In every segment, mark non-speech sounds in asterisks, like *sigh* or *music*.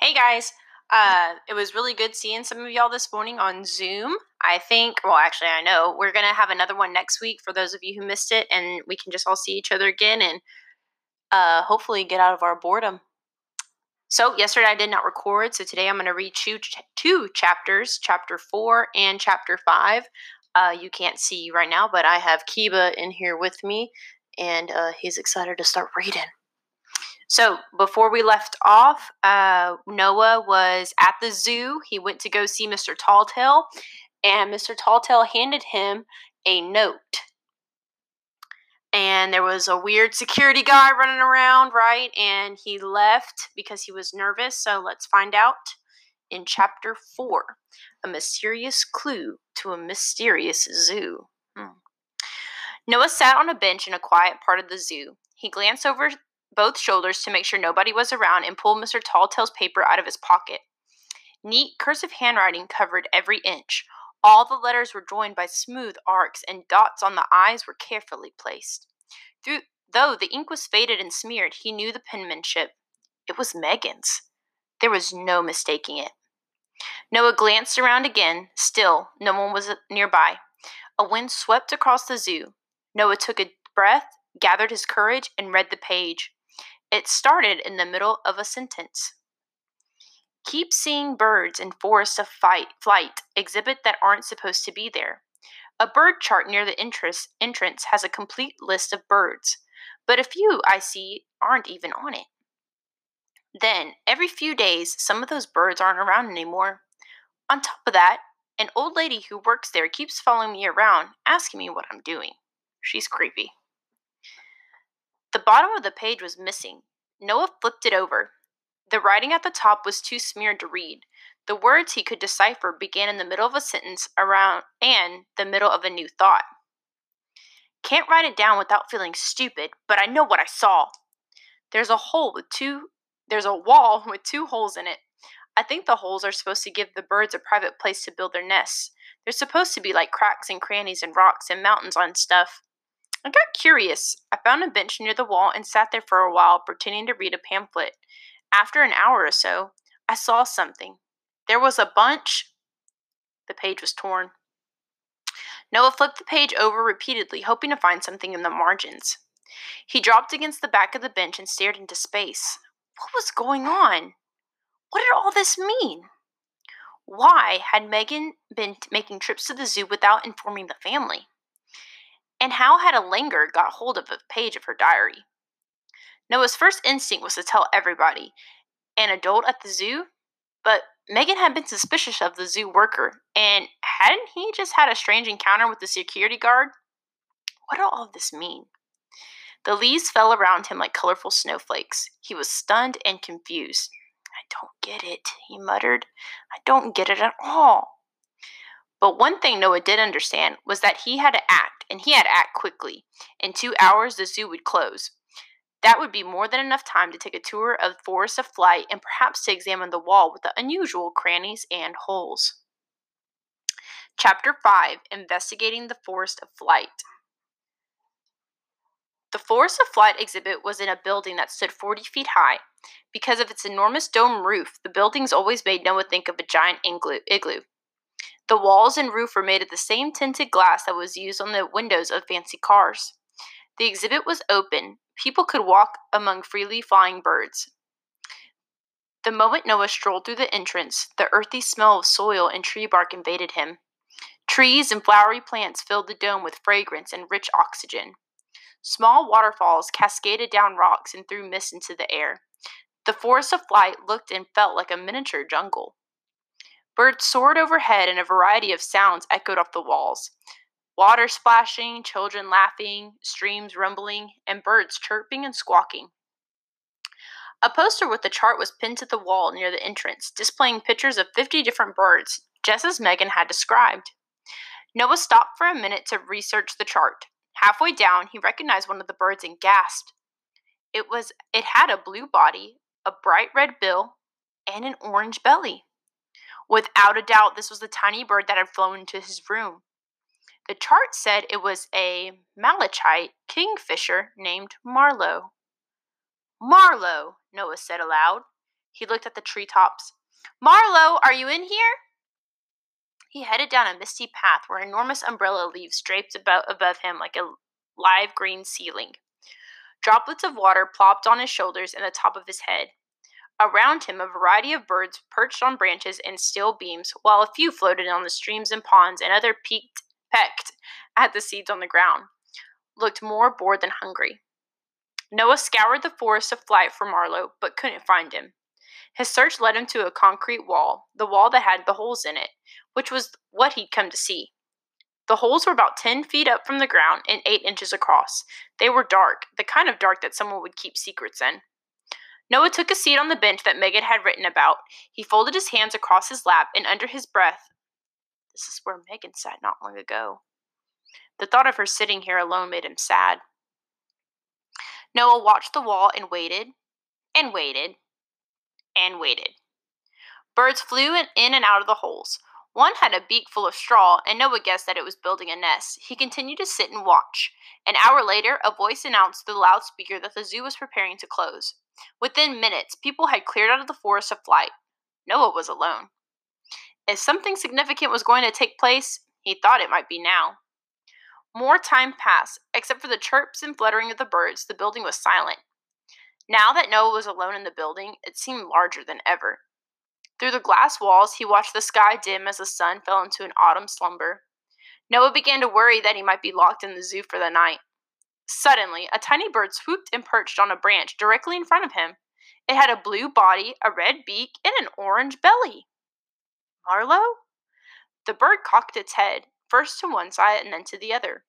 Hey guys, uh, it was really good seeing some of y'all this morning on Zoom. I think, well, actually, I know we're gonna have another one next week for those of you who missed it, and we can just all see each other again and uh, hopefully get out of our boredom. So, yesterday I did not record, so today I'm going to read two, two chapters, chapter four and chapter five. Uh, you can't see right now, but I have Kiba in here with me, and uh, he's excited to start reading. So, before we left off, uh, Noah was at the zoo. He went to go see Mr. Talltail, and Mr. Talltail handed him a note. And there was a weird security guy running around, right? And he left because he was nervous. So, let's find out in chapter 4 A Mysterious Clue to a Mysterious Zoo. Hmm. Noah sat on a bench in a quiet part of the zoo. He glanced over both shoulders to make sure nobody was around and pulled Mr. Talltail's paper out of his pocket. Neat cursive handwriting covered every inch. All the letters were joined by smooth arcs, and dots on the i's were carefully placed. Through, though the ink was faded and smeared, he knew the penmanship. It was Megan's. There was no mistaking it. Noah glanced around again. Still, no one was uh, nearby. A wind swept across the zoo. Noah took a breath, gathered his courage, and read the page. It started in the middle of a sentence. Keep seeing birds in forests of fight, flight, exhibit that aren't supposed to be there. A bird chart near the entrance, entrance has a complete list of birds, but a few I see aren't even on it. Then, every few days, some of those birds aren't around anymore. On top of that, an old lady who works there keeps following me around, asking me what I'm doing. She's creepy. Bottom of the page was missing. Noah flipped it over. The writing at the top was too smeared to read. The words he could decipher began in the middle of a sentence around and the middle of a new thought. Can't write it down without feeling stupid, but I know what I saw. There's a hole with two there's a wall *laughs* with two holes in it. I think the holes are supposed to give the birds a private place to build their nests. They're supposed to be like cracks and crannies and rocks and mountains on stuff. I got curious. I found a bench near the wall and sat there for a while, pretending to read a pamphlet. After an hour or so, I saw something. There was a bunch. The page was torn. Noah flipped the page over repeatedly, hoping to find something in the margins. He dropped against the back of the bench and stared into space. What was going on? What did all this mean? Why had Megan been making trips to the zoo without informing the family? And how had a linger got hold of a page of her diary? Noah's first instinct was to tell everybody, an adult at the zoo, but Megan had been suspicious of the zoo worker, and hadn't he just had a strange encounter with the security guard? What did all of this mean? The leaves fell around him like colorful snowflakes. He was stunned and confused. I don't get it, he muttered. I don't get it at all. But one thing Noah did understand was that he had to act, and he had to act quickly. In two hours, the zoo would close. That would be more than enough time to take a tour of the Forest of Flight and perhaps to examine the wall with the unusual crannies and holes. Chapter 5 Investigating the Forest of Flight. The Forest of Flight exhibit was in a building that stood 40 feet high. Because of its enormous dome roof, the buildings always made Noah think of a giant igloo. The walls and roof were made of the same tinted glass that was used on the windows of fancy cars. The exhibit was open. People could walk among freely flying birds. The moment Noah strolled through the entrance, the earthy smell of soil and tree bark invaded him. Trees and flowery plants filled the dome with fragrance and rich oxygen. Small waterfalls cascaded down rocks and threw mist into the air. The forest of flight looked and felt like a miniature jungle. Birds soared overhead, and a variety of sounds echoed off the walls water splashing, children laughing, streams rumbling, and birds chirping and squawking. A poster with the chart was pinned to the wall near the entrance, displaying pictures of 50 different birds, just as Megan had described. Noah stopped for a minute to research the chart. Halfway down, he recognized one of the birds and gasped. It was it had a blue body, a bright red bill, and an orange belly. Without a doubt, this was the tiny bird that had flown into his room. The chart said it was a malachite kingfisher named Marlowe. Marlowe, Noah said aloud. He looked at the treetops. Marlowe, are you in here? He headed down a misty path where enormous umbrella leaves draped about above him like a live green ceiling. Droplets of water plopped on his shoulders and the top of his head. Around him, a variety of birds perched on branches and steel beams, while a few floated on the streams and ponds, and other peeked, pecked at the seeds on the ground, looked more bored than hungry. Noah scoured the forest of flight for Marlowe, but couldn't find him. His search led him to a concrete wall, the wall that had the holes in it, which was what he'd come to see. The holes were about 10 feet up from the ground and 8 inches across. They were dark, the kind of dark that someone would keep secrets in. Noah took a seat on the bench that Megan had written about. He folded his hands across his lap and under his breath, This is where Megan sat not long ago. The thought of her sitting here alone made him sad. Noah watched the wall and waited, and waited, and waited. Birds flew in and out of the holes. One had a beak full of straw, and Noah guessed that it was building a nest. He continued to sit and watch. An hour later, a voice announced through the loudspeaker that the zoo was preparing to close. Within minutes, people had cleared out of the forest of flight. Noah was alone. If something significant was going to take place, he thought it might be now. More time passed. Except for the chirps and fluttering of the birds, the building was silent. Now that Noah was alone in the building, it seemed larger than ever. Through the glass walls, he watched the sky dim as the sun fell into an autumn slumber. Noah began to worry that he might be locked in the zoo for the night. Suddenly, a tiny bird swooped and perched on a branch directly in front of him. It had a blue body, a red beak, and an orange belly. Marlowe? The bird cocked its head, first to one side and then to the other.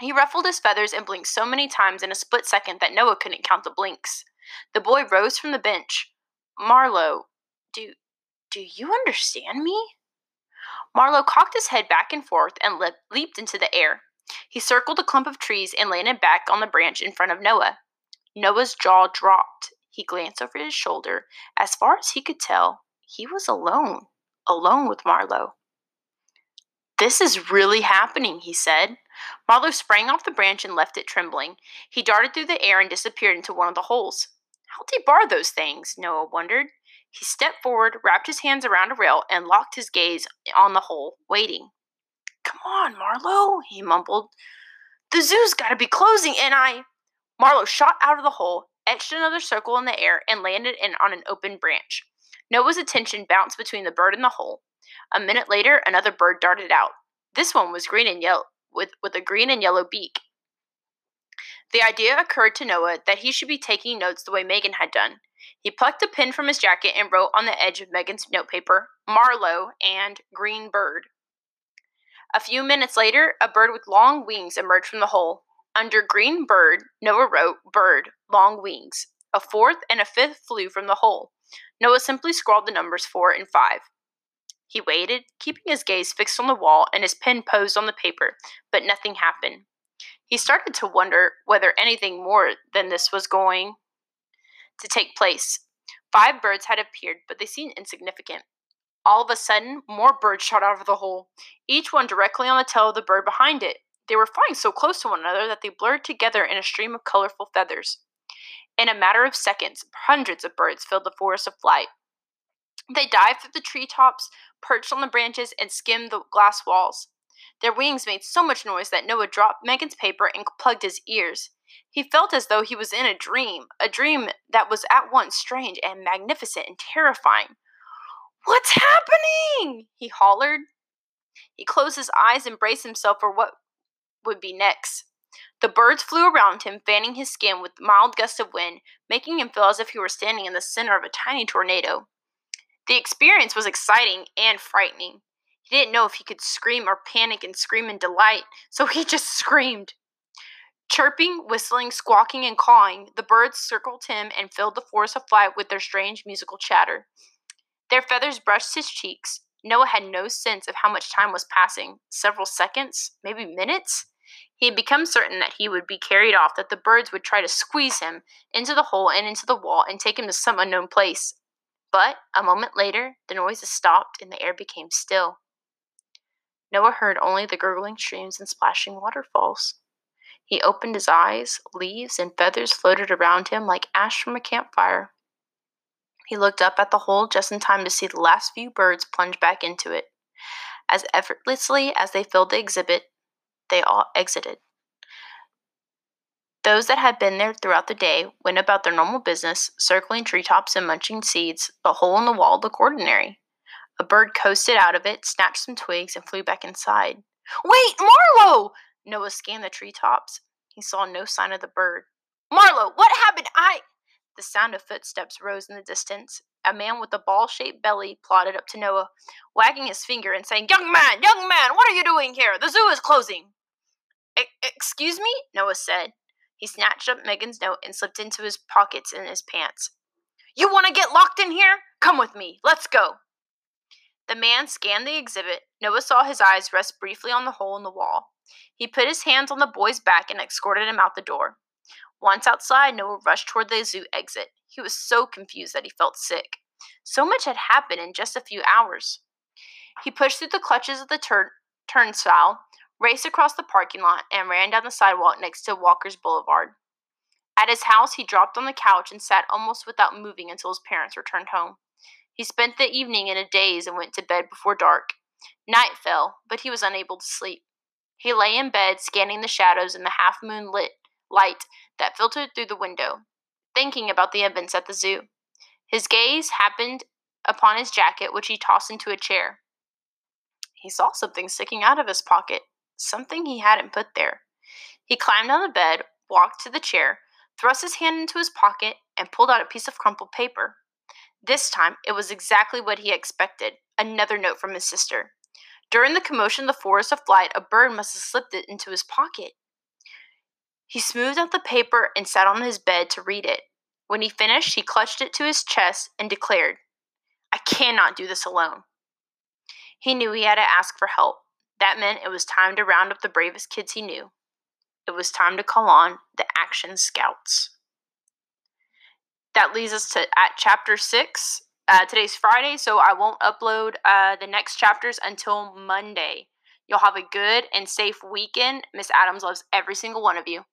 He ruffled his feathers and blinked so many times in a split second that Noah couldn't count the blinks. The boy rose from the bench. Marlowe, do do you understand me? Marlowe cocked his head back and forth and le- leaped into the air. He circled a clump of trees and landed back on the branch in front of Noah. Noah's jaw dropped. He glanced over his shoulder. As far as he could tell, he was alone, alone with Marlowe. This is really happening, he said. Marlowe sprang off the branch and left it trembling. He darted through the air and disappeared into one of the holes. How deep are those things? Noah wondered. He stepped forward, wrapped his hands around a rail, and locked his gaze on the hole, waiting. Come on, Marlowe, he mumbled. The zoo's got to be closing, and I. Marlowe shot out of the hole, etched another circle in the air, and landed in on an open branch. Noah's attention bounced between the bird and the hole. A minute later, another bird darted out. This one was green and yellow, with, with a green and yellow beak. The idea occurred to Noah that he should be taking notes the way Megan had done. He plucked a pen from his jacket and wrote on the edge of Megan's notepaper, Marlowe and Green Bird. A few minutes later, a bird with long wings emerged from the hole. Under Green Bird, Noah wrote Bird, Long Wings. A fourth and a fifth flew from the hole. Noah simply scrawled the numbers four and five. He waited, keeping his gaze fixed on the wall and his pen posed on the paper, but nothing happened. He started to wonder whether anything more than this was going to take place. Five birds had appeared, but they seemed insignificant. All of a sudden, more birds shot out of the hole, each one directly on the tail of the bird behind it. They were flying so close to one another that they blurred together in a stream of colorful feathers. In a matter of seconds, hundreds of birds filled the forest of flight. They dived through the treetops, perched on the branches, and skimmed the glass walls. Their wings made so much noise that Noah dropped Megan's paper and plugged his ears. He felt as though he was in a dream, a dream that was at once strange and magnificent and terrifying. What's happening? he hollered. He closed his eyes and braced himself for what would be next. The birds flew around him, fanning his skin with mild gusts of wind, making him feel as if he were standing in the center of a tiny tornado. The experience was exciting and frightening. He didn't know if he could scream or panic and scream in delight, so he just *laughs* screamed. Chirping, whistling, squawking, and cawing, the birds circled him and filled the forest of flight with their strange musical chatter. Their feathers brushed his cheeks. Noah had no sense of how much time was passing several seconds, maybe minutes. He had become certain that he would be carried off, that the birds would try to squeeze him into the hole and into the wall and take him to some unknown place. But a moment later, the noises stopped and the air became still. Noah heard only the gurgling streams and splashing waterfalls. He opened his eyes, leaves and feathers floated around him like ash from a campfire. He looked up at the hole just in time to see the last few birds plunge back into it. As effortlessly as they filled the exhibit, they all exited. Those that had been there throughout the day went about their normal business, circling treetops and munching seeds. The hole in the wall looked ordinary. A bird coasted out of it, snatched some twigs, and flew back inside. Wait, Marlowe! Noah scanned the treetops. He saw no sign of the bird. Marlowe, what happened? I. The sound of footsteps rose in the distance. A man with a ball shaped belly plodded up to Noah, wagging his finger and saying, Young man, young man, what are you doing here? The zoo is closing. Excuse me? Noah said. He snatched up Megan's note and slipped into his pockets in his pants. You want to get locked in here? Come with me. Let's go. The man scanned the exhibit. Noah saw his eyes rest briefly on the hole in the wall. He put his hands on the boy's back and escorted him out the door. Once outside, Noah rushed toward the zoo exit. He was so confused that he felt sick. So much had happened in just a few hours. He pushed through the clutches of the tur- turnstile, raced across the parking lot, and ran down the sidewalk next to Walker's Boulevard. At his house, he dropped on the couch and sat almost without moving until his parents returned home. He spent the evening in a daze and went to bed before dark. Night fell, but he was unable to sleep. He lay in bed, scanning the shadows in the half moon lit light that filtered through the window, thinking about the events at the zoo. His gaze happened upon his jacket, which he tossed into a chair. He saw something sticking out of his pocket something he hadn't put there. He climbed on the bed, walked to the chair, thrust his hand into his pocket, and pulled out a piece of crumpled paper. This time, it was exactly what he expected another note from his sister. During the commotion of the forest of flight, a bird must have slipped it into his pocket. He smoothed out the paper and sat on his bed to read it. When he finished, he clutched it to his chest and declared, I cannot do this alone. He knew he had to ask for help. That meant it was time to round up the bravest kids he knew. It was time to call on the Action Scouts. That leads us to at chapter six. Uh, today's Friday, so I won't upload uh, the next chapters until Monday. You'll have a good and safe weekend. Miss Adams loves every single one of you.